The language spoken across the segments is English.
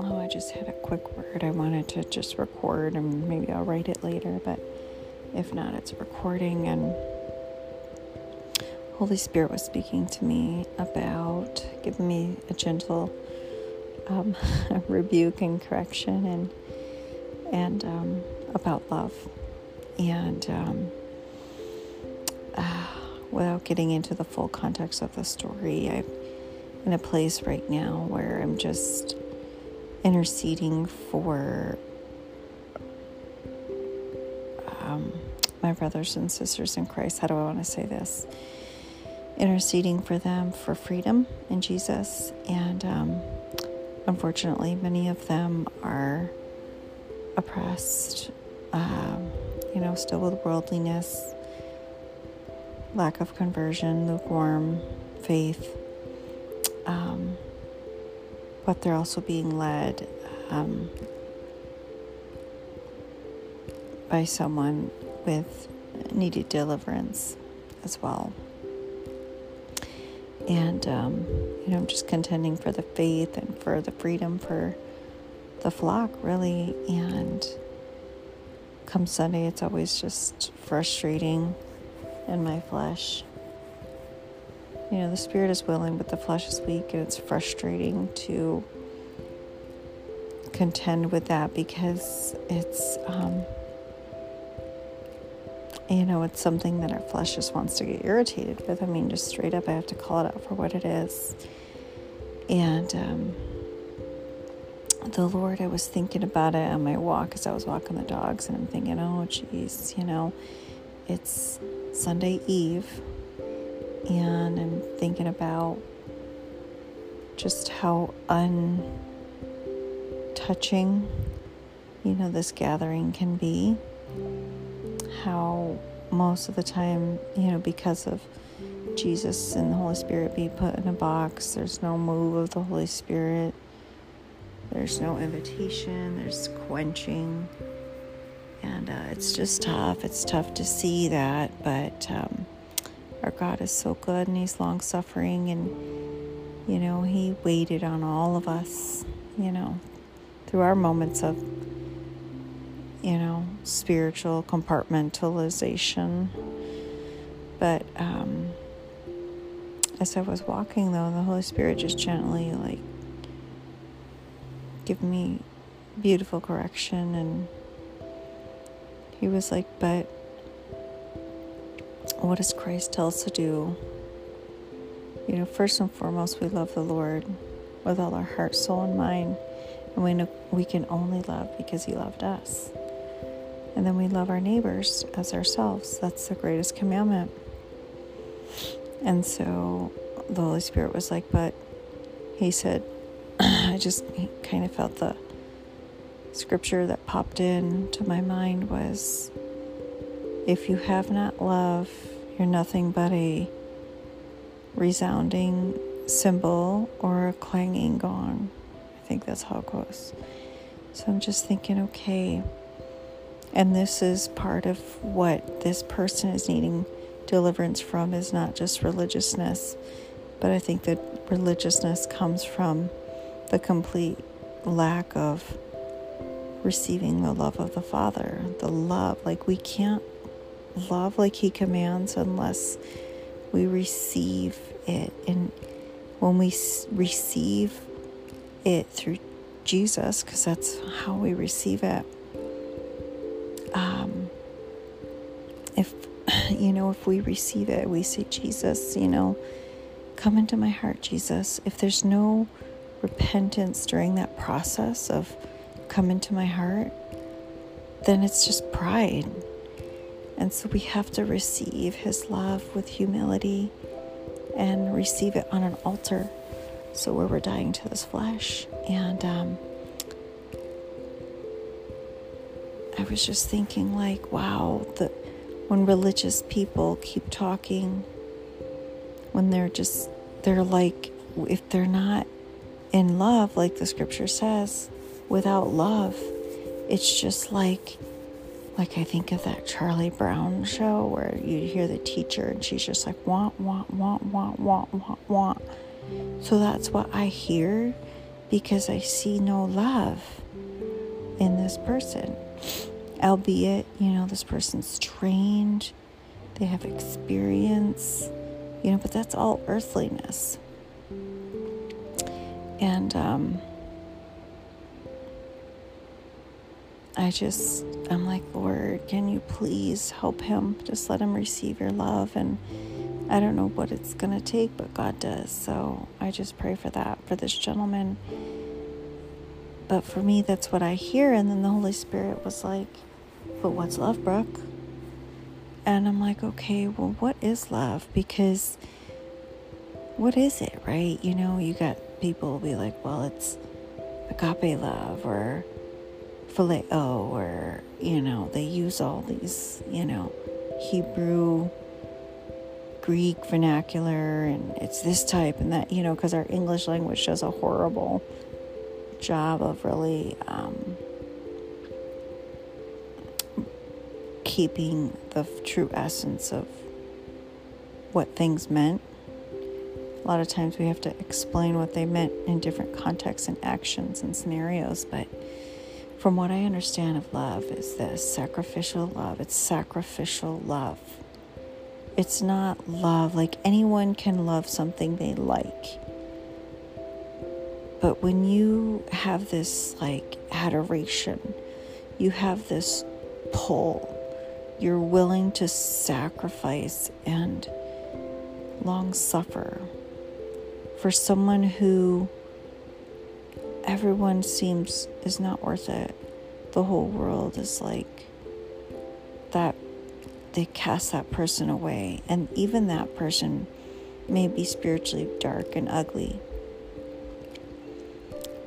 Oh, I just had a quick word. I wanted to just record and maybe I'll write it later, but if not, it's recording and Holy Spirit was speaking to me about giving me a gentle um, rebuke and correction and and um, about love. And um, without getting into the full context of the story, I'm in a place right now where I'm just interceding for um, my brothers and sisters in Christ. How do I want to say this? Interceding for them for freedom in Jesus. And um, unfortunately, many of them are oppressed, um, you know, still with worldliness, lack of conversion, lukewarm faith. Um, but they're also being led um, by someone with needed deliverance as well. And, um, you know, I'm just contending for the faith and for the freedom for the flock, really. And come Sunday, it's always just frustrating in my flesh you know, the spirit is willing, but the flesh is weak, and it's frustrating to contend with that because it's, um, you know, it's something that our flesh just wants to get irritated with. I mean, just straight up, I have to call it out for what it is. And um, the Lord, I was thinking about it on my walk as I was walking the dogs, and I'm thinking, oh, geez, you know, it's Sunday Eve and I'm thinking about just how untouching, you know, this gathering can be. How most of the time, you know, because of Jesus and the Holy Spirit be put in a box, there's no move of the Holy Spirit, there's no invitation, there's quenching. And uh, it's just tough. It's tough to see that, but um, our God is so good and He's long suffering, and you know, He waited on all of us, you know, through our moments of, you know, spiritual compartmentalization. But um, as I was walking, though, the Holy Spirit just gently, like, give me beautiful correction, and He was like, but what does Christ tell us to do? You know, first and foremost, we love the Lord with all our heart, soul, and mind. And we know we can only love because He loved us. And then we love our neighbors as ourselves. That's the greatest commandment. And so the Holy Spirit was like, but He said, I just kind of felt the scripture that popped in to my mind was if you have not love, you're nothing but a resounding cymbal or a clanging gong. I think that's how it goes. So I'm just thinking, okay, and this is part of what this person is needing deliverance from is not just religiousness, but I think that religiousness comes from the complete lack of receiving the love of the Father. The love, like we can't love like He commands unless we receive it. And when we receive it through Jesus, because that's how we receive it, um, if you know, if we receive it, we say, Jesus, you know, come into my heart, Jesus. If there's no repentance during that process of come into my heart, then it's just pride. And so we have to receive His love with humility and receive it on an altar. So where we're dying to this flesh. And um, I was just thinking, like, wow, the, when religious people keep talking, when they're just, they're like, if they're not in love, like the scripture says, without love, it's just like like I think of that Charlie Brown show where you hear the teacher and she's just like want want want want want want want. So that's what I hear because I see no love in this person. Albeit, you know, this person's trained, they have experience, you know, but that's all earthliness. And um, I just, I'm like, Lord, can you please help him? Just let him receive your love. And I don't know what it's going to take, but God does. So I just pray for that for this gentleman. But for me, that's what I hear. And then the Holy Spirit was like, But what's love, Brooke? And I'm like, Okay, well, what is love? Because what is it, right? You know, you got people will be like, Well, it's agape love or phileo or you know they use all these you know hebrew greek vernacular and it's this type and that you know because our english language does a horrible job of really um, keeping the true essence of what things meant. A lot of times we have to explain what they meant in different contexts and actions and scenarios but from what I understand of love, is this sacrificial love. It's sacrificial love. It's not love like anyone can love something they like. But when you have this like adoration, you have this pull, you're willing to sacrifice and long suffer for someone who everyone seems is not worth it. The whole world is like that they cast that person away and even that person may be spiritually dark and ugly.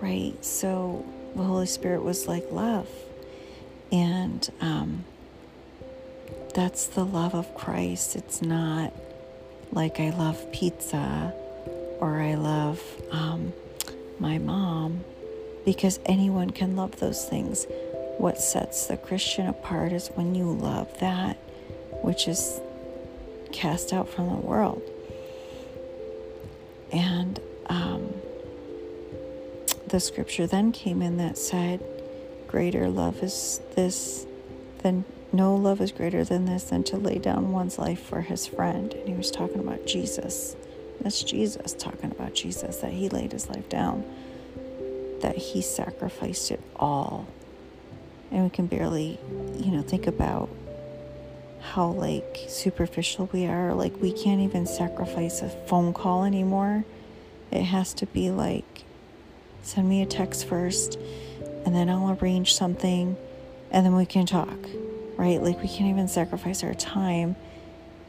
Right? So the Holy Spirit was like love. And um, that's the love of Christ. It's not like I love pizza or I love um, my mom, because anyone can love those things. What sets the Christian apart is when you love that which is cast out from the world. And um, the scripture then came in that said, Greater love is this than no love is greater than this than to lay down one's life for his friend. And he was talking about Jesus. That's Jesus talking about Jesus, that he laid his life down, that he sacrificed it all. And we can barely, you know, think about how like superficial we are. Like we can't even sacrifice a phone call anymore. It has to be like send me a text first and then I'll arrange something and then we can talk. Right? Like we can't even sacrifice our time.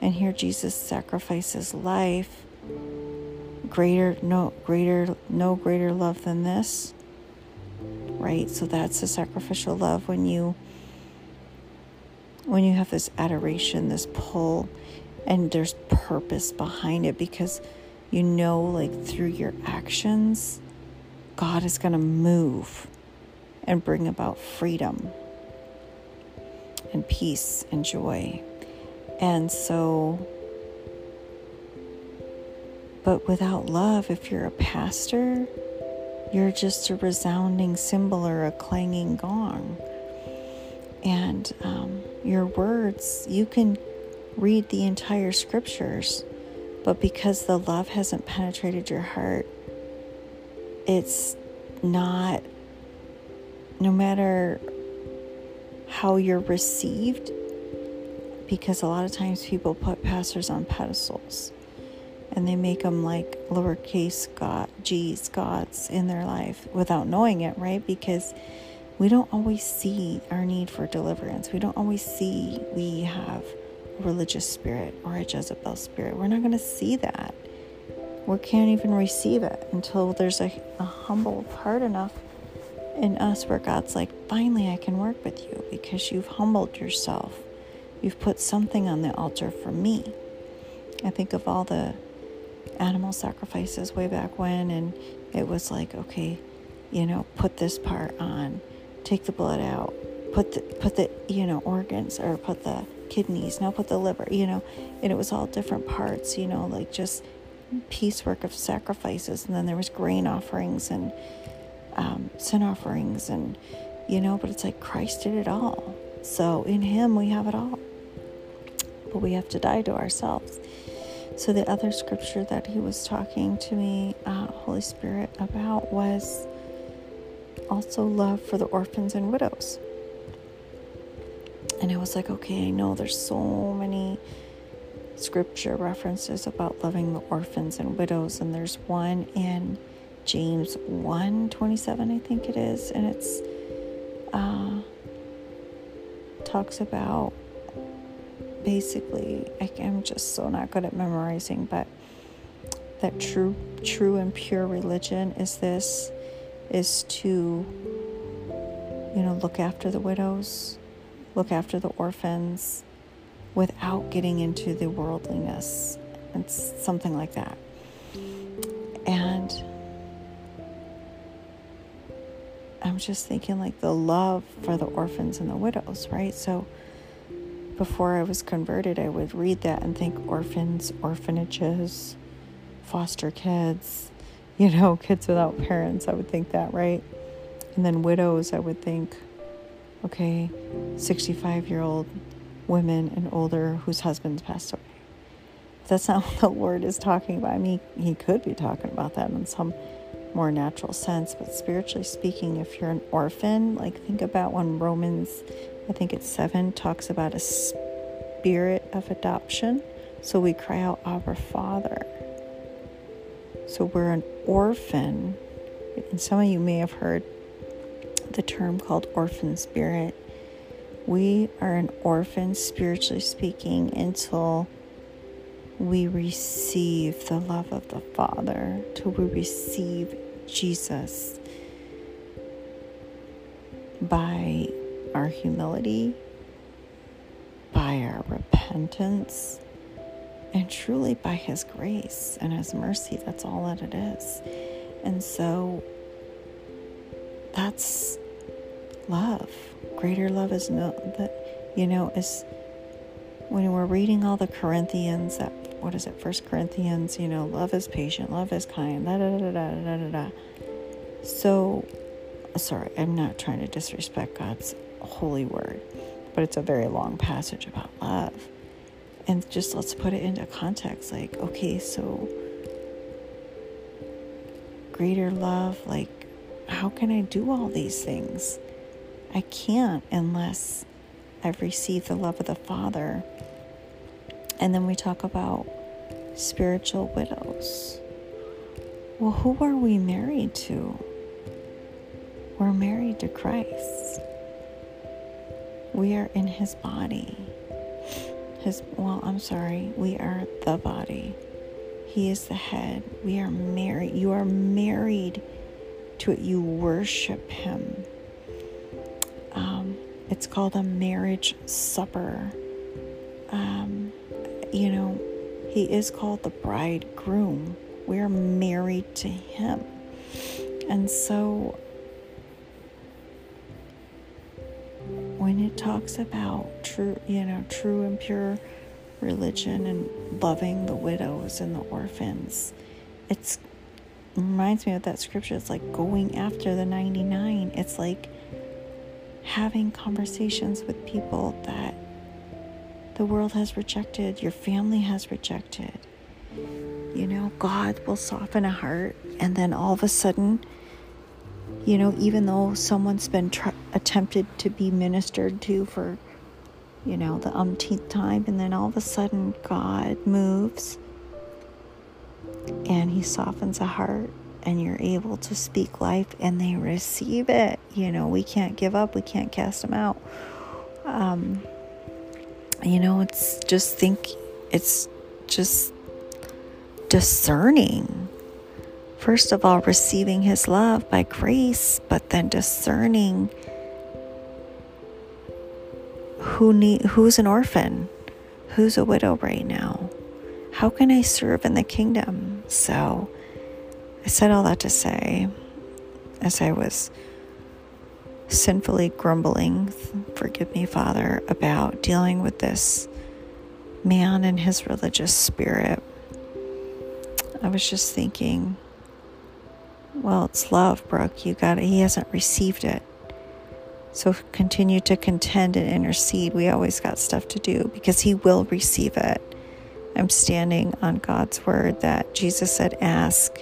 And here Jesus sacrifices life greater no greater no greater love than this right? So that's the sacrificial love when you when you have this adoration this pull and there's purpose behind it because you know like through your actions god is going to move and bring about freedom and peace and joy. And so but without love, if you're a pastor, you're just a resounding cymbal or a clanging gong. And um, your words, you can read the entire scriptures, but because the love hasn't penetrated your heart, it's not, no matter how you're received, because a lot of times people put pastors on pedestals and they make them like lowercase god g's gods in their life without knowing it right? Because we don't always see our need for deliverance. We don't always see we have a religious spirit or a jezebel spirit. We're not going to see that. We can't even receive it until there's a, a humble part enough in us where god's like finally i can work with you because you've humbled yourself. You've put something on the altar for me. I think of all the animal sacrifices way back when, and it was like, okay, you know, put this part on, take the blood out, put the put the you know organs or put the kidneys now put the liver you know and it was all different parts you know like just piecework of sacrifices and then there was grain offerings and um, sin offerings and you know but it's like christ did it all. So in him we have it all. But we have to die to ourselves so the other scripture that he was talking to me uh, holy spirit about was also love for the orphans and widows. And I was like, okay, I know there's so many scripture references about loving the orphans and widows, and there's one in James 1 27, I think it is, and it's uh, talks about basically, I, I'm just so not good at memorizing, but that true, true and pure religion is this, is to, you know, look after the widows look after the orphans without getting into the worldliness. It's something like that. And I'm just thinking like the love for the orphans and the widows, right? So before I was converted, I would read that and think orphans, orphanages, foster kids, you know, kids without parents. I would think that, right? And then widows, I would think okay, 65 year old women and older whose husbands passed away. That's not what the Lord is talking about. I mean, He could be talking about that in some more natural sense, but spiritually speaking, if you're an orphan, like think about when Romans, I think it's 7, talks about a spirit of adoption. So we cry out, Our Father. So we're an orphan. And some of you may have heard the term called orphan spirit. We are an orphan, spiritually speaking, until we receive the love of the Father, till we receive Jesus by our humility, by our repentance, and truly by His grace and His mercy. That's all that it is. And so that's love. Greater love is no that you know is when we're reading all the Corinthians that what is it, First Corinthians, you know, love is patient, love is kind, da da da da da da da. So sorry, I'm not trying to disrespect God's holy word, but it's a very long passage about love. And just let's put it into context like, okay, so greater love, like how can I do all these things? I can't unless I've received the love of the Father. And then we talk about spiritual widows. Well, who are we married to? We're married to Christ. We are in his body. His well, I'm sorry, we are the body. He is the head. We are married. You are married to it, you worship Him. Um, it's called a marriage supper. Um, you know, He is called the bridegroom. We're married to Him. And so, when it talks about true, you know, true and pure religion and loving the widows and the orphans, it's reminds me of that scripture. It's like going after the 99. It's like having conversations with people that the world has rejected, your family has rejected. You know, God will soften a heart, and then all of a sudden, you know, even though someone's been tr- attempted to be ministered to for, you know, the umpteenth time, and then all of a sudden God moves and he softens a heart and you're able to speak life and they receive it. You know we can't give up. We can't cast them out. Um, you know it's just think it's just discerning first of all receiving his love by grace but then discerning who need who's an orphan who's a widow right now how can I serve in the kingdom? So I said all that to say, as I was sinfully grumbling, forgive me, Father, about dealing with this man and his religious spirit. I was just thinking, well, it's love, Brooke. You got it. He hasn't received it. So continue to contend and intercede. We always got stuff to do because he will receive it. I'm standing on God's word that Jesus said, Ask,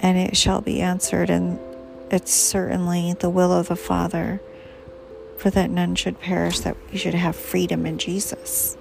and it shall be answered. And it's certainly the will of the Father for that none should perish, that we should have freedom in Jesus.